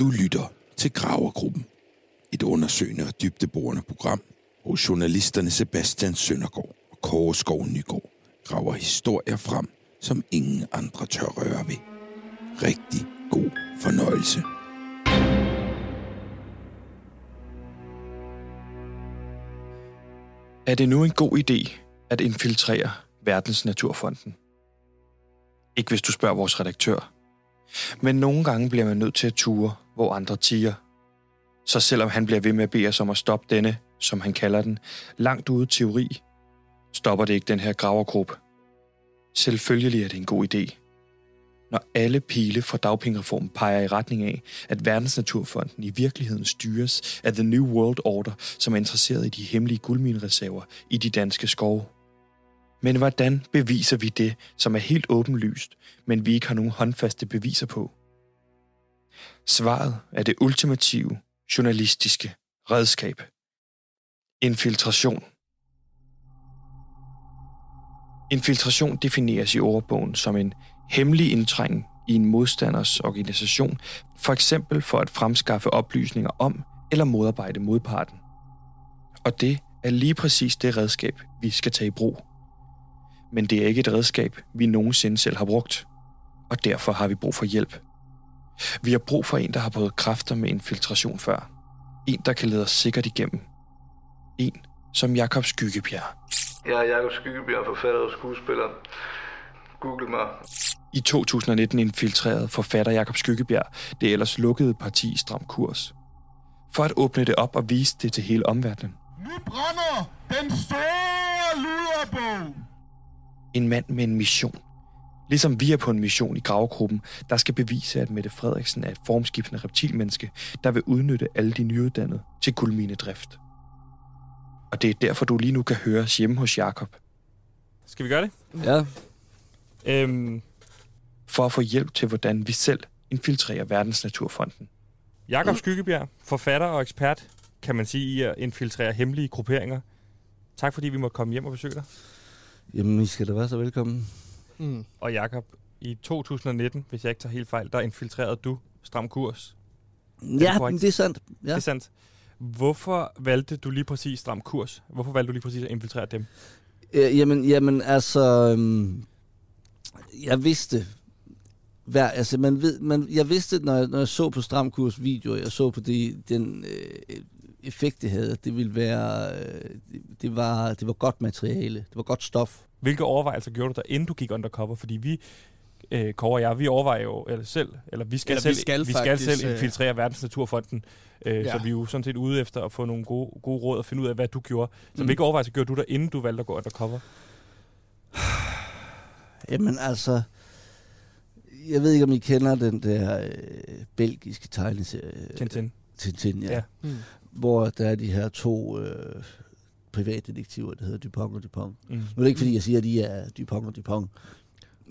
Du lytter til Gravergruppen. Et undersøgende og dybdeborende program, hvor journalisterne Sebastian Søndergaard og Kåre Skov Nygaard graver historier frem, som ingen andre tør røre ved. Rigtig god fornøjelse. Er det nu en god idé at infiltrere Verdensnaturfonden? Ikke hvis du spørger vores redaktør. Men nogle gange bliver man nødt til at ture, hvor andre tiger. Så selvom han bliver ved med at bede os om at stoppe denne, som han kalder den, langt ude teori, stopper det ikke den her gravergruppe. Selvfølgelig er det en god idé. Når alle pile fra dagpengereformen peger i retning af, at Verdensnaturfonden i virkeligheden styres af The New World Order, som er interesseret i de hemmelige guldminereserver i de danske skove. Men hvordan beviser vi det, som er helt åbenlyst, men vi ikke har nogen håndfaste beviser på? Svaret er det ultimative journalistiske redskab. Infiltration. Infiltration defineres i ordbogen som en hemmelig indtrængen i en modstanders organisation, for eksempel for at fremskaffe oplysninger om eller modarbejde modparten. Og det er lige præcis det redskab, vi skal tage i brug. Men det er ikke et redskab, vi nogensinde selv har brugt, og derfor har vi brug for hjælp. Vi har brug for en, der har prøvet kræfter med infiltration før. En, der kan lede os sikkert igennem. En som Jakob Skyggebjerg. Jeg er Jakob Skyggebjerg, forfatter og skuespiller. Google mig. I 2019 infiltrerede forfatter Jakob Skyggebjerg det ellers lukkede parti Stram Kurs. For at åbne det op og vise det til hele omverdenen. Nu brænder den store luderbog. En mand med en mission. Ligesom vi er på en mission i gravgruppen, der skal bevise, at Mette Frederiksen er et formskiftende reptilmenneske, der vil udnytte alle de nyuddannede til kulminedrift. Og det er derfor, du lige nu kan høres hjemme hos Jakob. Skal vi gøre det? Ja. Øhm, For at få hjælp til, hvordan vi selv infiltrerer Verdensnaturfonden. Jakob Skyggebjerg, forfatter og ekspert, kan man sige, i at infiltrere hemmelige grupperinger. Tak fordi vi måtte komme hjem og besøge dig. Jamen, I skal da være så velkommen. Mm. Og Jakob, i 2019, hvis jeg ikke tager helt fejl, der infiltrerede du Stram Kurs. Ja, korrekt? men det er sandt. Ja. Ja. Det er sandt. Hvorfor valgte du lige præcis Stram Kurs? Hvorfor valgte du lige præcis at infiltrere dem? Øh, jamen, jamen, altså... Øhm, jeg vidste... Hver, altså, man ved, man, jeg vidste, når jeg, når jeg så på Stramkurs videoer, jeg så på det, den øh, effekt, det havde, det ville være... Øh, det, var, det var godt materiale. Det var godt stof. Hvilke overvejelser gjorde du der, inden du gik undercover? Fordi vi, øh, Kåre og jeg, vi overvejer jo eller selv, eller vi skal, Eller vi selv, skal vi skal faktisk, selv øh, infiltrere Verdensnaturfonden. Øh, Ja. Så vi er jo sådan set ude efter at få nogle gode, gode råd og finde ud af, hvad du gjorde. Så Mm. hvilke overvejelser gjorde du der, inden du valgte at gå undercover? Jamen, altså... Jeg ved ikke, om I kender den der øh, belgiske tegneserie. Tintin. Tintin, ja. Ja. ja. Mm. Hvor der er de her to øh, privatdetektiver, der hedder Dupont og Dupont. Mm. Nu er det ikke, fordi jeg siger, at de er Dupont og Dupont.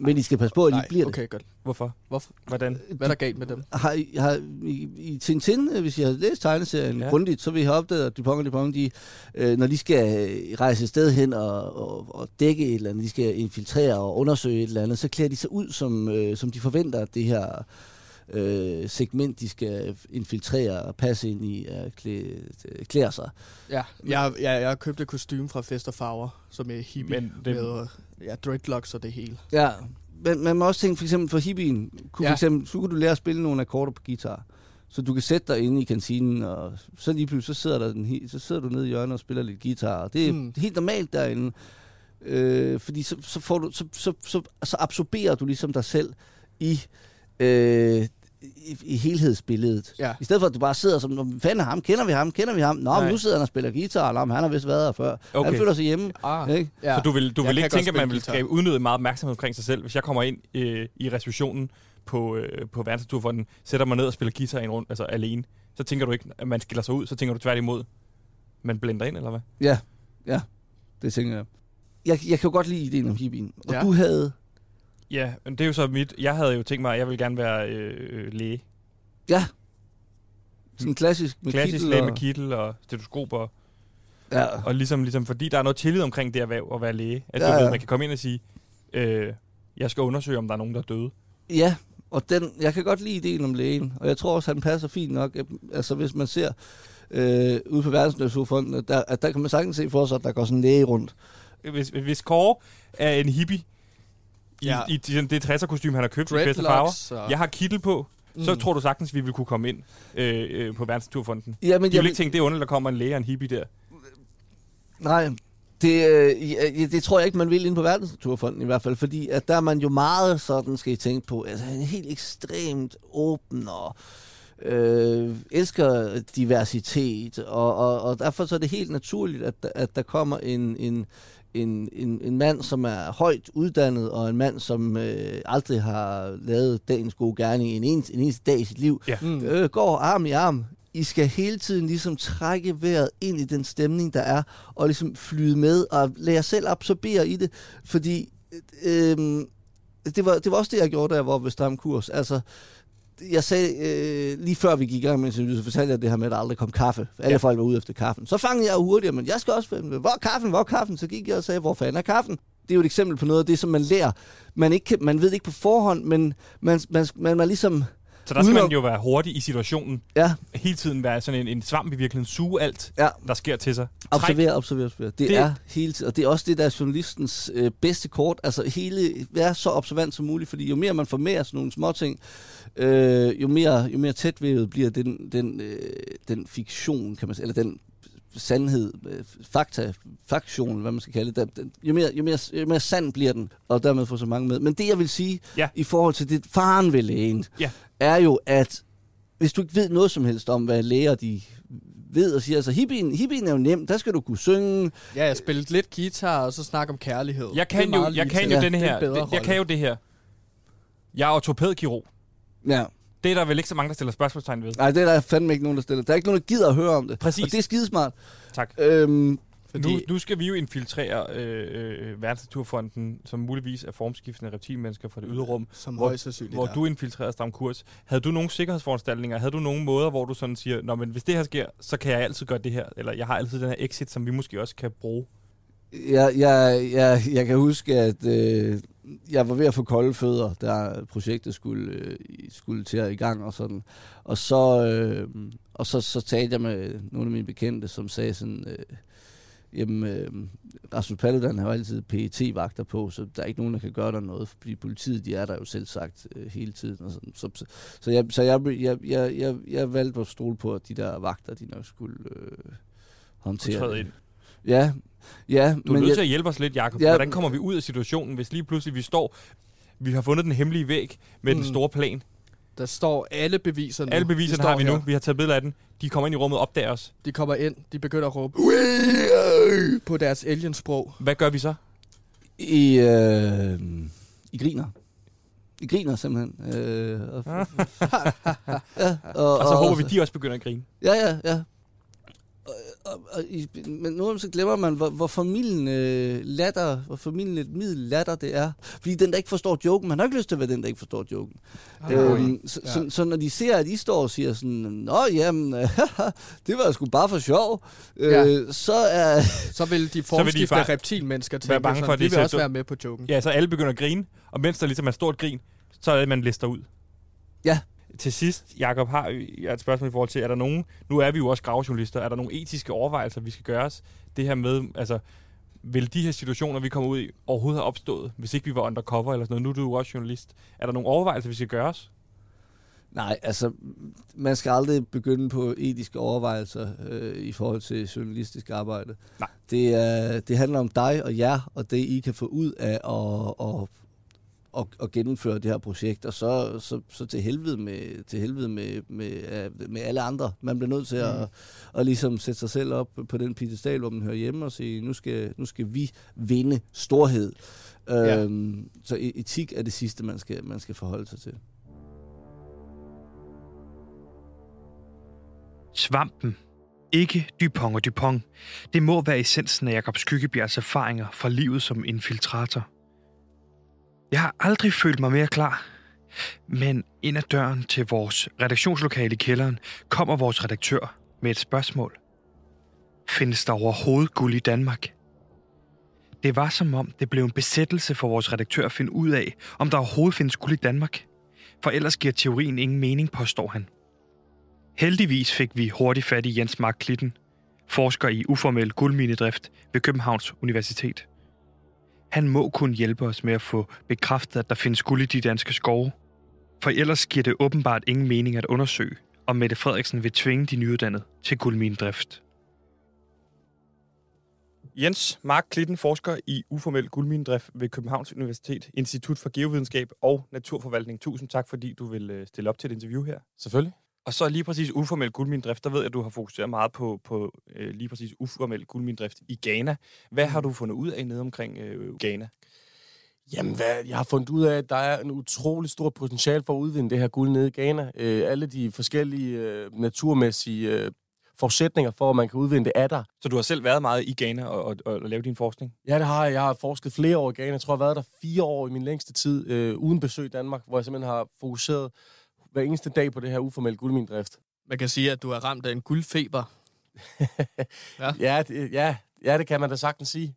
Men I skal passe på, at de Nej, bliver det. okay, godt. Hvorfor? Hvorfor? Hvordan? Hvad er der galt med dem? Har, I- har, i, I Tintin, øh, hvis I har læst tegneserien Ja. ja. grundigt, så vil I have opdaget, at Dupont og Dupont, de, øh, når de skal øh, rejse et sted hen og, og, og dække et eller andet, de skal infiltrere og undersøge et eller andet, så klæder de sig ud, som, øh, som de forventer, at det her øh, segment, de skal infiltrere og passe ind i, at klæde, klæder sig. Ja, jeg, jeg, jeg købte kostume fra Fest og Farver, som er hippie Men det- med ja, dreadlocks og det hele. Ja, men man må også tænke for eksempel for hippien, kunne Ja. for eksempel, så kunne du lære at spille nogle akkorder på guitar. Så du kan sætte dig inde i kantinen, og så lige pludselig så sidder, der den, så sidder du nede i hjørnet og spiller lidt guitar. Og det er mm. helt normalt derinde. Øh, fordi så, så, får du, så, så, så, så absorberer du ligesom dig selv i, øh, i, i helhedsbilledet. Ja. I stedet for, at du bare sidder som, "Nå, fanden ham? Kender vi ham? Kender vi ham? Nå, Nej. men nu sidder han og spiller guitar. Men han har vist været her før. Okay. Han føler sig hjemme. Ah, Ikke? ja. Så du vil, du Jeg vil ikke tænke, at man vil skabe unødigt meget opmærksomhed omkring sig selv, hvis jeg kommer ind øh, i receptionen på, øh, på Verdensnaturfonden, sætter mig ned og spiller guitar en rundt, altså alene, så tænker du ikke, at man skiller sig ud, så tænker du tværtimod, man blender ind, eller hvad? Ja, ja, det tænker jeg. Jeg, jeg kan jo godt lide ideen om hippien. Og ja. du havde... Ja, men det er jo så mit, jeg havde jo tænkt mig, at jeg vil gerne være øh, øh, læge. Ja. Sådan klassisk med Klassisk kittel læge og, med kittel og stetoskop og, Ja, og ligesom, ligesom, fordi der er noget tillid omkring det at være, at være læge. At Ja, du ved, man kan komme ind og sige, øh, jeg skal undersøge, om der er nogen, der er døde. ja, Og den, jeg kan godt lide ideen om lægen, og jeg tror også, han passer fint nok. Altså, hvis man ser øh, ude på Verdensnaturfonden, der, at der kan man sagtens se for sig, at der går sådan en læge rundt. Hvis, hvis Kåre er en hippie, Ja. i, i det 60'er kostume, han har købt i Fest Farver, Dreadlocks og... jeg har kittel på, så Mm. tror du sagtens, vi vil kunne komme ind øh, øh, på Verdensnaturfonden. Ja, men De vil jeg, ikke tænke, det er underligt, der kommer en læge og en hippie der. Nej, det, øh, det tror jeg ikke, man vil ind på Verdensnaturfonden i hvert fald, fordi at der er man jo meget sådan, skal I tænke på, altså en helt ekstremt åben og øh, elsker diversitet, og, og, og derfor så er det helt naturligt, at, at der kommer en, en, en, en, en mand, som er højt uddannet, og en mand, som øh, aldrig har lavet dagens gode gerning en eneste, en eneste dag i sit liv, Ja. Mm. øh, går arm i arm. I skal hele tiden ligesom trække vejret ind i den stemning, der er, og ligesom flyde med, og lade jer selv absorbere i det, fordi øh, det, var, det var også det, jeg gjorde, da jeg var ved Stram Kurs. Altså, jeg sagde, øh, lige før vi gik i gang med så fortalte jeg det her med, at der aldrig kom kaffe. Alle Ja. folk var ude efter kaffen. Så fangede jeg hurtigere, men jeg skal også finde, hvor er kaffen, hvor er kaffen? Så gik jeg og sagde, hvor fanden er kaffen? Det er jo et eksempel på noget af det, som man lærer. Man, ikke man ved ikke på forhånd, men man, man, man, man ligesom... Så der skal Udenom- man jo være hurtig i situationen. Ja, Hele tiden være sådan en, en svamp i virkeligheden. Suge alt, ja. der sker til sig. Træk. Observer, observer, observer. Det, Det- er hele tiden, og det er også det, der er journalistens øh, bedste kort. Altså hele, være så observant som muligt, fordi jo mere man af sådan nogle små ting, øh, jo mere, jo mere tætvævet bliver den, den, øh, den fiktion, kan man sige, eller den sandhed, øh, fakta, faktion, hvad man skal kalde det, den, den, jo, mere, jo, mere, jo mere sand bliver den, og dermed får så mange med. Men det, jeg vil sige, Ja. i forhold til det faren ved lægen, Ja. er jo, at hvis du ikke ved noget som helst om, hvad læger de ved og siger, altså hippien, hippien er jo nem, der skal du kunne synge, Ja, jeg spillede lidt guitar, og så snakke om kærlighed. Jeg kan jo, jeg kan jo Ja, er her. jeg kan jo det her. Jeg er ortopædkirurg. Ja. Det er der vel ikke så mange, der stiller spørgsmålstegn ved. Nej, det er der fandme ikke nogen, der stiller. Der er ikke nogen, der gider at høre om det. Præcis. Og det er skidesmart. Tak. Øhm, Fordi, Nu, nu skal vi jo infiltrere øh, øh, Verdensnaturfonden, som muligvis er formskiftende reptilmennesker fra det ydre rum, som hvor- højst sandsynligt hvor er. du infiltrerer Stram Kurs. Havde du nogle sikkerhedsforanstaltninger? Havde du nogle måder, hvor du sådan siger, Nå, men hvis det her sker, så kan jeg altid gøre det her? Eller jeg har altid den her exit, som vi måske også kan bruge? Jeg, jeg, jeg, jeg kan huske, at øh, jeg var ved at få kolde fødder, da projektet skulle, øh, skulle til at i gang og sådan. Og så, øh, og så, så talte jeg med nogle af mine bekendte, som sagde sådan, øh, jamen, øh, Rasmus Paludan har altid PET-vagter på, så der er ikke nogen, der kan gøre der noget, fordi politiet, de er der jo selv sagt øh, hele tiden. Og sådan. Så, så, så, jeg, så jeg, jeg, jeg, jeg, jeg valgte at stole på, at de der vagter, de nok skulle øh, håndtere det. Ja, ja. Du er nødt jeg, til at hjælpe os lidt, Jacob. Ja. Hvordan kommer vi ud af situationen, hvis lige pludselig vi står... Vi har fundet den hemmelige væg med mm. den store plan. Der står alle beviser nu. Alle beviserne har vi nu. her. Vi har taget billeder af den. De kommer ind i rummet og opdager os. De kommer ind, de begynder at råbe på deres aliensprog. Hvad gør vi så? I, øh, I griner. I griner simpelthen. Øh, og, ja, og, Og så håber vi, de også begynder at grine. Ja, ja, ja. Og, og, i, men nu så glemmer man, hvor, hvor formidlende latter, hvor formidlende et middel latter det er. Fordi den, der ikke forstår joken, man har ikke lyst til at være den, der ikke forstår joken. Øhm, så, Ja. så, så, når de ser, at I står og siger sådan, Nå, jamen, det var sgu bare for sjov, øh, Ja. så er... Så vil de vil de reptilmennesker tænke, være bange sådan, for, at de vil også dumt. være med på joken. Ja, så alle begynder at grine. Og mens der ligesom er stort grin, så er det, man lister ud. Ja. Til sidst, Jakob har jeg et spørgsmål i forhold til, er der nogen, nu er vi jo også gravejournalister, er der nogle etiske overvejelser, vi skal gøre os? Det her med, altså, vil de her situationer, vi kommer ud i, overhovedet have opstået, hvis ikke vi var undercover eller sådan noget? Nu er du jo også journalist. Er der nogle overvejelser, vi skal gøre os? Nej, altså, man skal aldrig begynde på etiske overvejelser øh, i forhold til journalistisk arbejde. Nej. Det, er, det handler om dig og jer, og det I kan få ud af at, at, at, at gennemføre det her projekt, og så, så, så til helvede med, til helvede med, med, med alle andre. Man bliver nødt til at, at ligesom sætte sig selv op på den pedestal, hvor man hører hjemme og sige, nu skal, nu skal vi vinde storhed. Ja. Øhm, så e- etik er det sidste, man skal, man skal forholde sig til. Svampen. Ikke Dupont og Dupont. Det må være essensen af Jakob Skyggebjergs erfaringer fra livet som infiltrator. Jeg har aldrig følt mig mere klar. Men ind ad døren til vores redaktionslokale i kælderen kommer vores redaktør med et spørgsmål. Findes der overhovedet guld i Danmark? Det var som om, det blev en besættelse for vores redaktør at finde ud af, om der overhovedet findes guld i Danmark. For ellers giver teorien ingen mening, påstår han. Heldigvis fik vi hurtigt fat i Jens Mark Klitten, forsker i uformel guldminedrift ved Københavns Universitet. Han må kunne hjælpe os med at få bekræftet, at der findes guld i de danske skove. For ellers giver det åbenbart ingen mening at undersøge, om Mette Frederiksen vil tvinge de nyuddannede til guldminedrift. Jens Mark Klitten, forsker i uformel guldminedrift ved Københavns Universitet, Institut for Geovidenskab og Naturforvaltning. Tusind tak, fordi du vil øh, stille op til et interview her. Selvfølgelig. Og så lige præcis uformel guldminedrift, der ved jeg, at du har fokuseret meget på, på øh, lige præcis uformel guldminedrift i Ghana. Hvad har du fundet ud af nede omkring øh, Ghana? Jamen, hvad, jeg har fundet ud af, at der er en utrolig stor potentiale for at udvinde det her guld nede i Ghana. Øh, alle de forskellige øh, naturmæssige øh, forudsætninger for, at man kan udvinde det, er der. Så du har selv været meget i Ghana og, og, og, og lavet din forskning? Ja, det har jeg. Jeg har forsket flere år i Ghana. Jeg tror, jeg har været der fire år i min længste tid, øh, uden besøg i Danmark, hvor jeg simpelthen har fokuseret hver eneste dag på det her uformelle guldmindrift. Man kan sige, at du er ramt af en guldfeber. Ja. ja, det, ja, ja, det kan man da sagtens sige.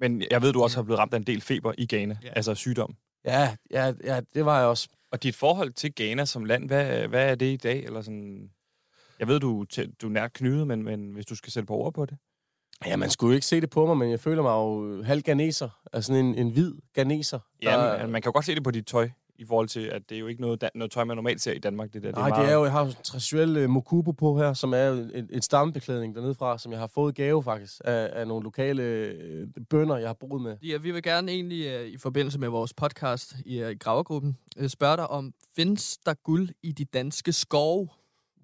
Men jeg ved, du også har blevet ramt af en del feber i Ghana, ja. Altså sygdom. Ja, ja, ja, det var jeg også. Og dit forhold til Ghana som land, hvad, hvad er det i dag? Eller sådan... Jeg ved, du, du er nært knydet, men, men hvis du skal sætte på ord på det? Ja, man skulle jo ikke se det på mig, men jeg føler mig jo halv ganeser. Altså sådan en, en hvid ganeser. Ja, der- men, man kan jo godt se det på dit tøj, i forhold til, at det er jo ikke noget, noget tøj, man normalt ser i Danmark. Det der. Nej, det er jo, jeg har jo en traditionel uh, mokubo på her, som er en, en stammebeklædning dernede fra, som jeg har fået gave faktisk af, af nogle lokale øh, bønder, jeg har boet med. Ja, vi vil gerne egentlig øh, i forbindelse med vores podcast i, i Gravergruppen øh, spørge dig om, findes der guld i de danske skove?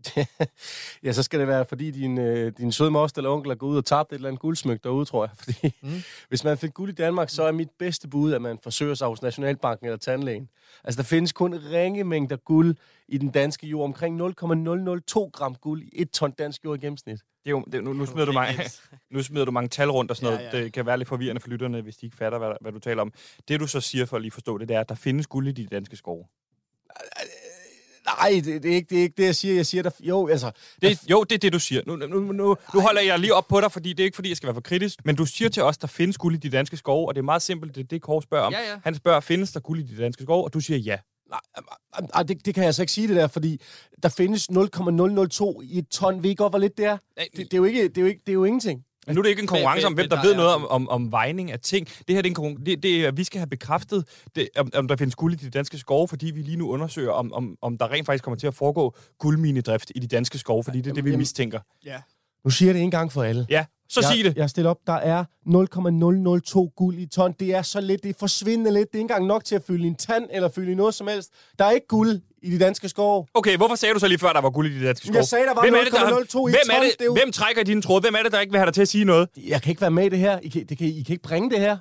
ja, så skal det være, fordi din, øh, din søde moster eller onkel er gået ud og tabt et eller andet guldsmyk derude, tror jeg. Fordi Mm. hvis man fik guld i Danmark, så er mit bedste bud, at man forsøger sig hos Nationalbanken eller tandlægen. Altså, der findes kun ringe mængder guld i den danske jord. Omkring 0,002 gram guld i et ton dansk jord i gennemsnit. Det er jo, det, nu, nu, smider du mange, nu smider du mange tal rundt og sådan noget. Ja. ja. Det kan være lidt forvirrende for lytterne, hvis de ikke fatter, hvad, hvad du taler om. Det, du så siger for at lige forstå det, det er, at der findes guld i de danske skove. Nej, det, det, er ikke, det er ikke det, jeg siger. Jeg siger, der, jo, altså... Det, jo, det er det, du siger. Nu, nu, nu, nu, nu holder jeg lige op på dig, fordi det er ikke, fordi jeg skal være for kritisk. Men du siger til os, der findes guld i de danske skove, og det er meget simpelt, det er det, Kåre spørger om. Ja, ja. Han spørger, findes der guld i de danske skove? Og du siger ja. Nej, nej, nej, det, det kan jeg altså ikke sige det der, fordi der findes 0,002 i et ton. Ved I godt, hvor lidt det er? Det, det, er, jo ikke, det, er, jo ikke, det er jo ingenting. Men nu er det ikke en konkurrence om, hvem der der ved er- noget om, om, om vejning af ting. Det her det er en konkurrence. Det, det er, at vi skal have bekræftet, det, om, om der findes guld i de danske skove, fordi vi lige nu undersøger, om, om, om der rent faktisk kommer til at foregå guldminedrift i de danske skove, fordi det er det, vi Jamen- mistænker. Ja. Nu siger jeg det en gang for alle. Ja, så jeg, sig det. Jeg stiller op, der er 0,002 guld i ton. Det er så lidt, det er forsvindende lidt. Det er ikke engang nok til at fylde en tand eller fylde noget som helst. Der er ikke guld i de danske skove. Okay, hvorfor sagde du så lige før, der var guld i de danske skove? Jeg sagde, der var hvem er det, der, 0,02 i hvem, er ton. det, Det er jo- hvem trækker dine tråde? Hvem er det, der ikke vil have dig til at sige noget? Jeg kan ikke være med i det her. I kan, det kan, I kan ikke bringe det her.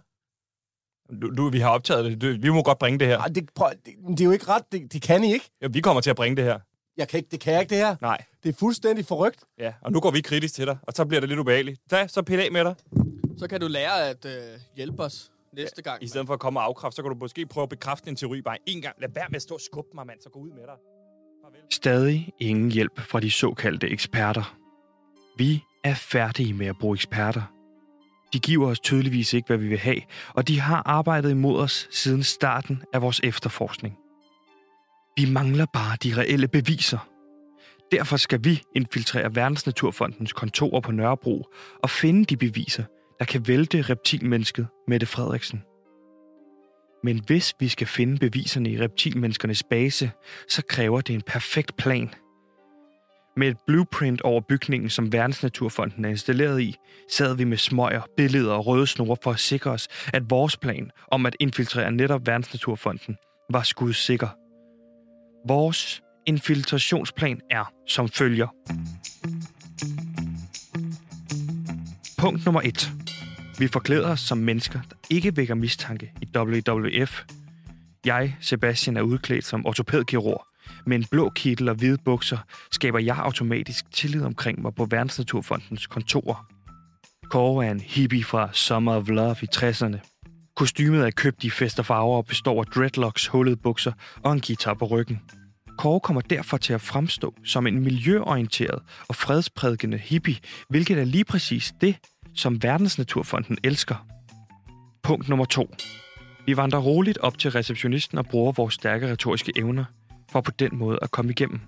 Du, du, vi har optaget det. Du, vi må godt bringe det her. Ej, det, prøv, det, det er jo ikke ret. Det, det kan I ikke. Ja, vi kommer til at bringe det her. Jeg kan ikke, det kan jeg ikke, det her. Nej. Det er fuldstændig forrygt. Ja, og nu går vi kritisk til dig, og så bliver det lidt ubehageligt. Da, så pille af med dig. Så kan du lære at øh, hjælpe os næste gang. I stedet for at komme og afkræfte, så kan du måske prøve at bekræfte en teori bare en gang. Lad være med at stå og skubbe mig, mand. Så gå ud med dig. Farvel. Stadig ingen hjælp fra de såkaldte eksperter. Vi er færdige med at bruge eksperter. De giver os tydeligvis ikke, hvad vi vil have, og de har arbejdet imod os siden starten af vores efterforskning. Vi mangler bare de reelle beviser. Derfor skal vi infiltrere Verdensnaturfondens kontorer på Nørrebro og finde de beviser, der kan vælte reptilmennesket Mette Frederiksen. Men hvis vi skal finde beviserne i reptilmenneskernes base, så kræver det en perfekt plan. Med et blueprint over bygningen, som Verdensnaturfonden er installeret i, sad vi med smøger, billeder og røde snore for at sikre os, at vores plan om at infiltrere netop Verdensnaturfonden var skudsikker. Vores infiltrationsplan er som følger. Punkt nummer 1. Vi forklæder os som mennesker, der ikke vækker mistanke i WWF. Jeg, Sebastian, er udklædt som ortopædkirurg. Med en blå kittel og hvide bukser skaber jeg automatisk tillid omkring mig på Verdensnaturfondens kontor. Kåre er en hippie fra Summer of Love i 60'erne. Kostymet er købt i fest og farver og består af dreadlocks, hullede bukser og en guitar på ryggen. Kåre kommer derfor til at fremstå som en miljøorienteret og fredsprædikende hippie, hvilket er lige præcis det, som Verdensnaturfonden elsker. Punkt nummer to. Vi vandrer roligt op til receptionisten og bruger vores stærke retoriske evner. for på den måde at komme igennem.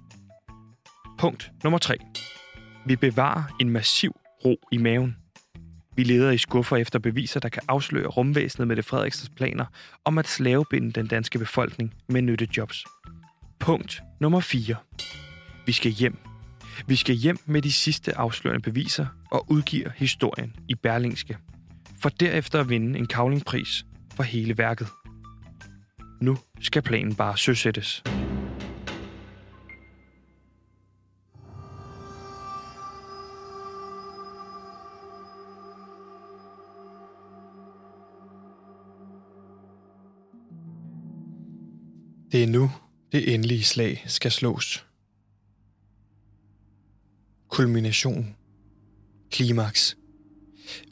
Punkt nummer 3. Vi bevarer en massiv ro i maven. Vi leder i skuffer efter beviser, der kan afsløre rumvæsenet med det Frederiksens planer om at slavebinde den danske befolkning med nyttejobs. Punkt nummer 4. Vi skal hjem. Vi skal hjem med de sidste afslørende beviser og udgiver historien i Berlingske. For derefter at vinde en kavlingpris for hele værket. Nu skal planen bare søsættes. Det er nu, det endelige slag skal slås. Kulmination. Klimaks.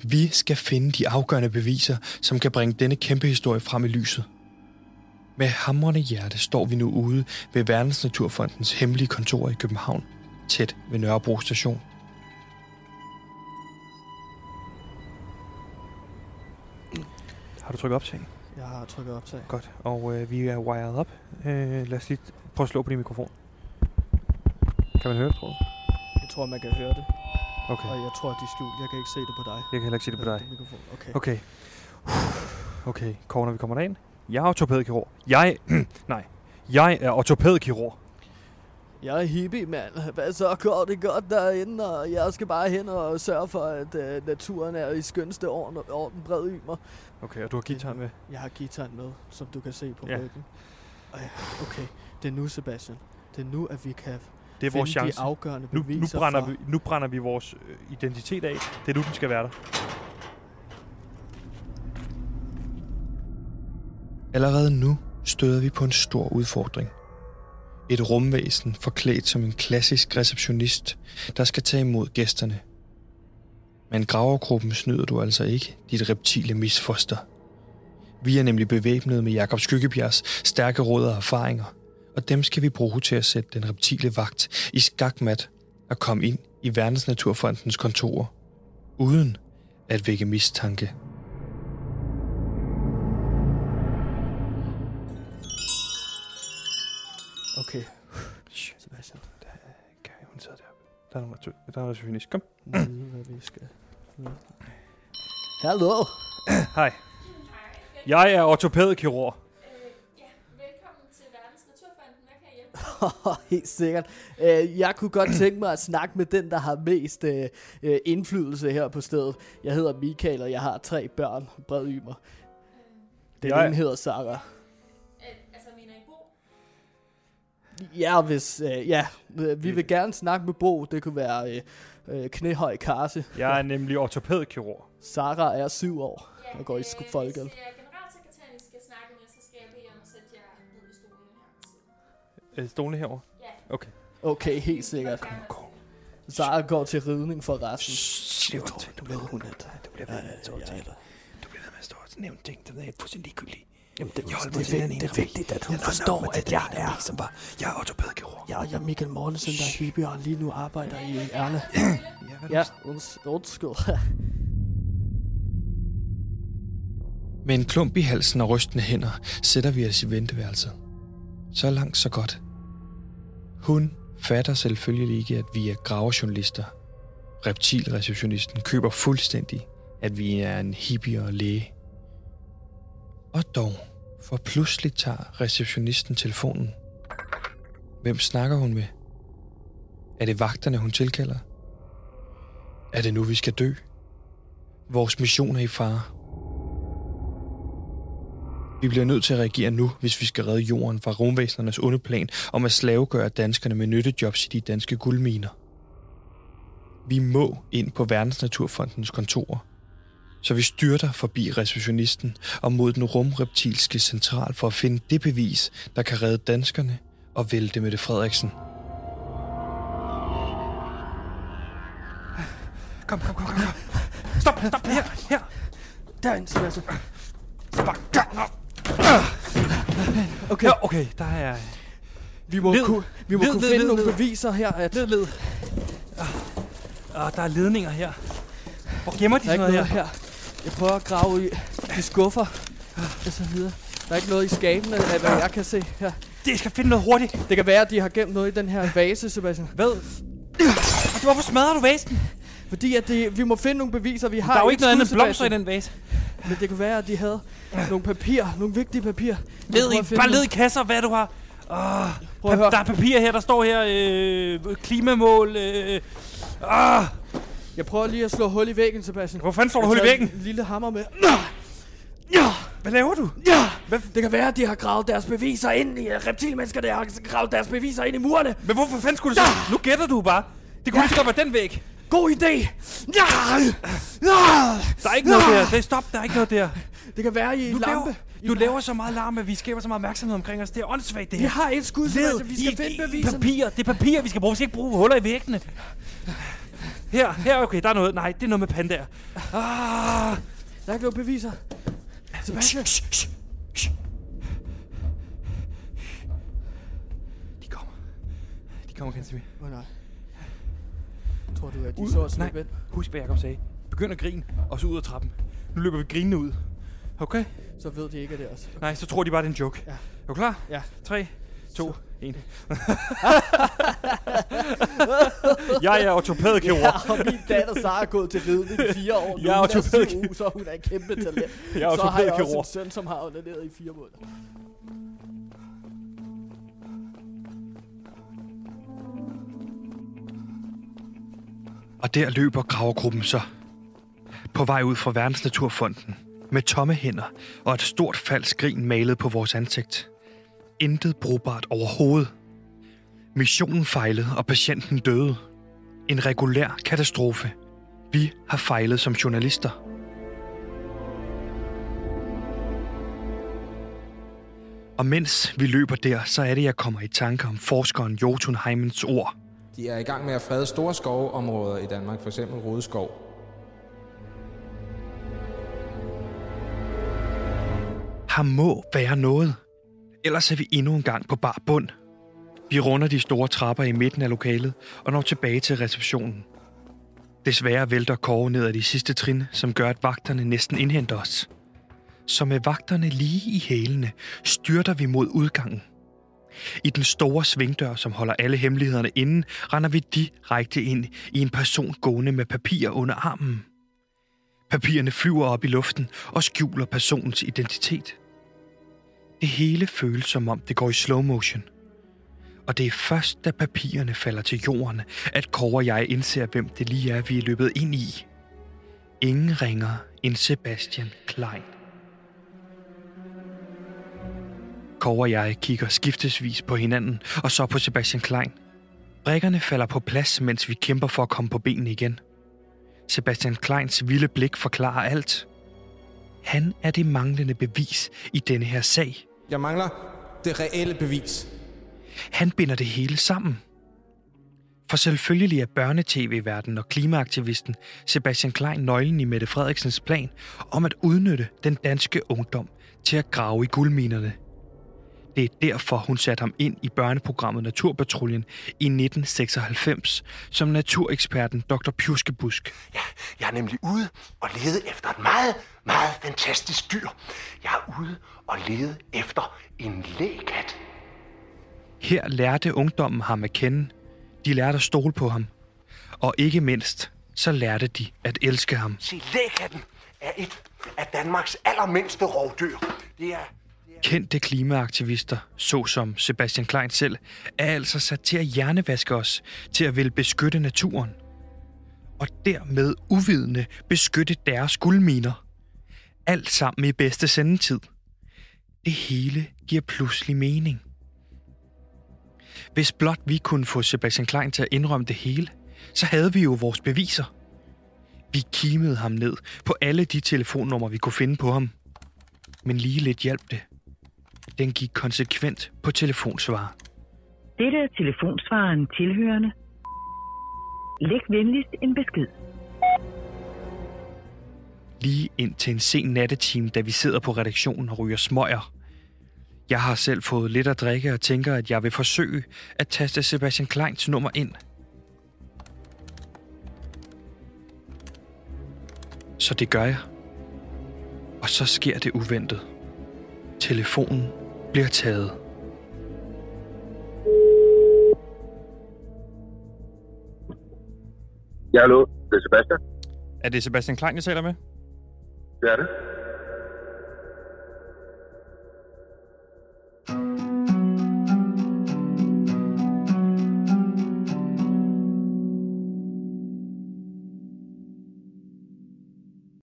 Vi skal finde de afgørende beviser, som kan bringe denne kæmpe historie frem i lyset. Med hamrende hjerte står vi nu ude ved Verdensnaturfondens hemmelige kontor i København, tæt ved Nørrebro station. Har du trykket optag? Jeg har trykket optag. Godt. Og øh, vi er wired op. Øh, lad os lige prøve at slå på din mikrofon. Kan man høre det, tror du? Jeg tror, man kan høre det. Okay. Og jeg tror, at de er skjult. Jeg kan ikke se det på dig. Jeg kan heller ikke se det på dig. Mikrofon. Okay. Okay. Okay, Kåre, når vi kommer derind. Jeg er ortopædkirurg. Jeg... nej. Jeg er ortopædkirurg. Jeg er hippie, mand. Hvad så går det godt derinde? Og jeg skal bare hen og sørge for, at uh, naturen er i skønste orden, orden bred i mig. Okay, og du har guitaren med? Jeg har gitaren med, som du kan se på Ja. ryggen. Okay, det er nu, Sebastian. Det er nu, at vi kan Det er vores chance. de afgørende Nu, nu, brænder for... vi, nu brænder vi vores øh, identitet af. Det er nu, den skal være der. Allerede nu støder vi på en stor udfordring. Et rumvæsen forklædt som en klassisk receptionist, der skal tage imod gæsterne. Men gravergruppen snyder du altså ikke, dit reptile misfoster. Vi er nemlig bevæbnet med Jakob Skyggebjergs stærke råd og erfaringer, og dem skal vi bruge til at sætte den reptile vagt i skakmat og komme ind i Verdensnaturfondens kontor, uden at vække mistanke. Okay. Sebastian, Kan hun sidde der? Der er nummer to. Der er. Kom. vi, hvad vi skal... Hallo! Hej. Jeg er ortopædkirurg. Velkommen til Verdens Naturfonden. Hvad kan jeg hjælpe? Helt sikkert. Øh, Jeg kunne godt tænke mig at snakke med den, der har mest øh, øh, indflydelse her på stedet. Jeg hedder Michael, og jeg har tre børn. Bred ymer. Den Jeg- ene hedder Sarah. Øh, altså, mener I Bo? Ja, hvis, øh, ja, øh, vi vil gerne snakke med Bo. Det kunne være øh, øh, knæhøj karse. Jeg er nemlig ortopædkirurg. Sarah er syv år og går i folkel. Øh, Stolene herovre. ja. Okay. Okay, helt sikkert. Sarah går til ridning for resten. Det var Du bliver hun lidt. Du bliver ved med at stå og tale. Du bliver ved med at stå og nævne ting, der er fuldstændig ligegyldige. Jamen, det, Jeg holder det, det, det, er vigtigt, at hun Ja, forstår, at er jeg er... som var, Jeg er ortopædkirurg. Jeg, jeg er Michael Mortensen, der er hippie, og lige nu arbejder i Erne. Ja, undskyld. Med en klump i halsen og rystende hænder sætter vi os i venteværelset. Så langt, så godt. Hun fatter selvfølgelig ikke, at vi er gravejournalister. Reptilreceptionisten køber fuldstændig, at vi er en hippie og læge. Og dog, for pludselig tager receptionisten telefonen. Hvem snakker hun med? Er det vagterne, hun tilkalder? Er det nu, vi skal dø? Vores mission er i fare. Vi bliver nødt til at reagere nu, hvis vi skal redde jorden fra rumvæsenernes onde plan om at slavegøre danskerne med nyttejobs i de danske guldminer. Vi må ind på Verdensnaturfondens kontor, så vi styrter forbi receptionisten og mod den rumreptilske central for at finde det bevis, der kan redde danskerne og vælte Mette Frederiksen. Kom, kom, kom, kom. Stop, stop, her, her. Derinde, Sebastian. Altså. Spark. Okay, Ja, okay, der er... vi må, Led. ku, vi må Led, kunne led, finde led, nogle led. beviser her, at Led, led. Og der er ledninger her. Hvor gemmer de der sådan noget noget her? her. Jeg prøver at grave i, i skuffer og så videre. Der er ikke noget i skabene, af hvad jeg kan se her. jeg skal finde noget hurtigt. Det kan være, at de har gemt noget i den her vase, Sebastian. Hvad? Hvorfor smadrer du vasen? Fordi at det, vi må finde nogle beviser. Vi har Der er jo ikke noget andet end blomster i den vase. Men det kunne være, at de havde nogle papir, nogle vigtige papir. Led i, bare led i kasser, hvad du har. Oh, Prøv at høre. der er papir her, der står her, øh, klimamål. Øh, ah, Jeg prøver lige at slå hul i væggen, Sebastian. hvor fanden der Jeg hul i væggen? En lille hammer med. Ja! Hvad laver du? Ja! Det kan være, at de har gravet deres beviser ind i reptilmennesker, der har gravet deres beviser ind i murene. Men hvorfor fanden skulle du så? Nu gætter du bare. Det kunne Ja. så godt være den væg. God idé! Ja! Ja! Der er ikke noget der. Det er stop, der er ikke noget der. Det kan være i Du, en lampe. laver, du laver så meget larm, at vi skaber så meget opmærksomhed omkring os. Det er åndssvagt, det Vi her. har et skud, Led Sebastian. Vi skal i- finde i beviserne. papir. Det er papir, vi skal bruge. Vi skal ikke bruge huller i væggene. Her, her, okay, der er noget. Nej, det er noget med pandaer. Ah, Der er ikke nogen beviser. Sebastian. de kommer. De kommer, Kansimi. Åh oh, nej. Tror du, at de så os Nej, slippe ind? husk hvad Jacob sagde. Begynd at grine, og så ud af trappen. Nu løber vi grinende ud. Okay? Så ved de ikke, at det er os. Nej, så tror de bare, det er en joke. Ja. Er du klar? Ja. 3, 2, 1. jeg er ortopædkirurg. Ja, og min datter Sara er gået til ridning i fire år. Jeg er Nu hun syv ortopædkirurg. så hun er en kæmpe talent. Jeg er så har jeg også en søn, som har onaneret i fire måneder. Og der løber gravergruppen så. På vej ud fra Verdensnaturfonden. Med tomme hænder og et stort falsk grin malet på vores ansigt. Intet brugbart overhovedet. Missionen fejlede, og patienten døde. En regulær katastrofe. Vi har fejlet som journalister. Og mens vi løber der, så er det, jeg kommer i tanke om forskeren Jotun Heimens ord. De er i gang med at frede store skovområder i Danmark, f.eks. Rodeskov. Her må være noget. Ellers er vi endnu en gang på bar bund. Vi runder de store trapper i midten af lokalet og når tilbage til receptionen. Desværre vælter Kåre ned ad de sidste trin, som gør, at vagterne næsten indhenter os. Så med vagterne lige i hælene styrter vi mod udgangen. I den store svingdør, som holder alle hemmelighederne inde, render vi direkte ind i en person gående med papir under armen. Papirerne flyver op i luften og skjuler personens identitet. Det hele føles som om det går i slow motion. Og det er først, da papirerne falder til jorden, at Kåre og jeg indser, hvem det lige er, vi er løbet ind i. Ingen ringer end Sebastian Klein. Kåre og jeg kigger skiftesvis på hinanden, og så på Sebastian Klein. Brikkerne falder på plads, mens vi kæmper for at komme på benene igen. Sebastian Kleins vilde blik forklarer alt. Han er det manglende bevis i denne her sag. Jeg mangler det reelle bevis. Han binder det hele sammen. For selvfølgelig er børnetv-verden og klimaaktivisten Sebastian Klein nøglen i Mette Frederiksens plan om at udnytte den danske ungdom til at grave i guldminerne. Det er derfor, hun satte ham ind i børneprogrammet Naturpatruljen i 1996 som natureksperten Dr. Pjuskebusk. Ja, jeg er nemlig ude og lede efter et meget, meget fantastisk dyr. Jeg er ude og lede efter en lækat. Her lærte ungdommen ham at kende. De lærte at stole på ham. Og ikke mindst, så lærte de at elske ham. Se, lækatten er et af Danmarks allermindste rovdyr. Det er... Kendte klimaaktivister, såsom Sebastian Klein selv, er altså sat til at hjernevaske os, til at vil beskytte naturen. Og dermed uvidende beskytte deres guldminer. Alt sammen i bedste sendetid. Det hele giver pludselig mening. Hvis blot vi kunne få Sebastian Klein til at indrømme det hele, så havde vi jo vores beviser. Vi kimede ham ned på alle de telefonnumre, vi kunne finde på ham. Men lige lidt hjalp det. Den gik konsekvent på telefonsvarer. Dette er telefonsvareren tilhørende. Læg venligst en besked. Lige ind til en sen nattetime, da vi sidder på redaktionen og ryger smøger. Jeg har selv fået lidt at drikke og tænker, at jeg vil forsøge at taste Sebastian Kleins nummer ind. Så det gør jeg. Og så sker det uventet. Telefonen bliver taget. Ja, hallo. Det er Sebastian. Er det Sebastian Klein, jeg taler med? Det er det.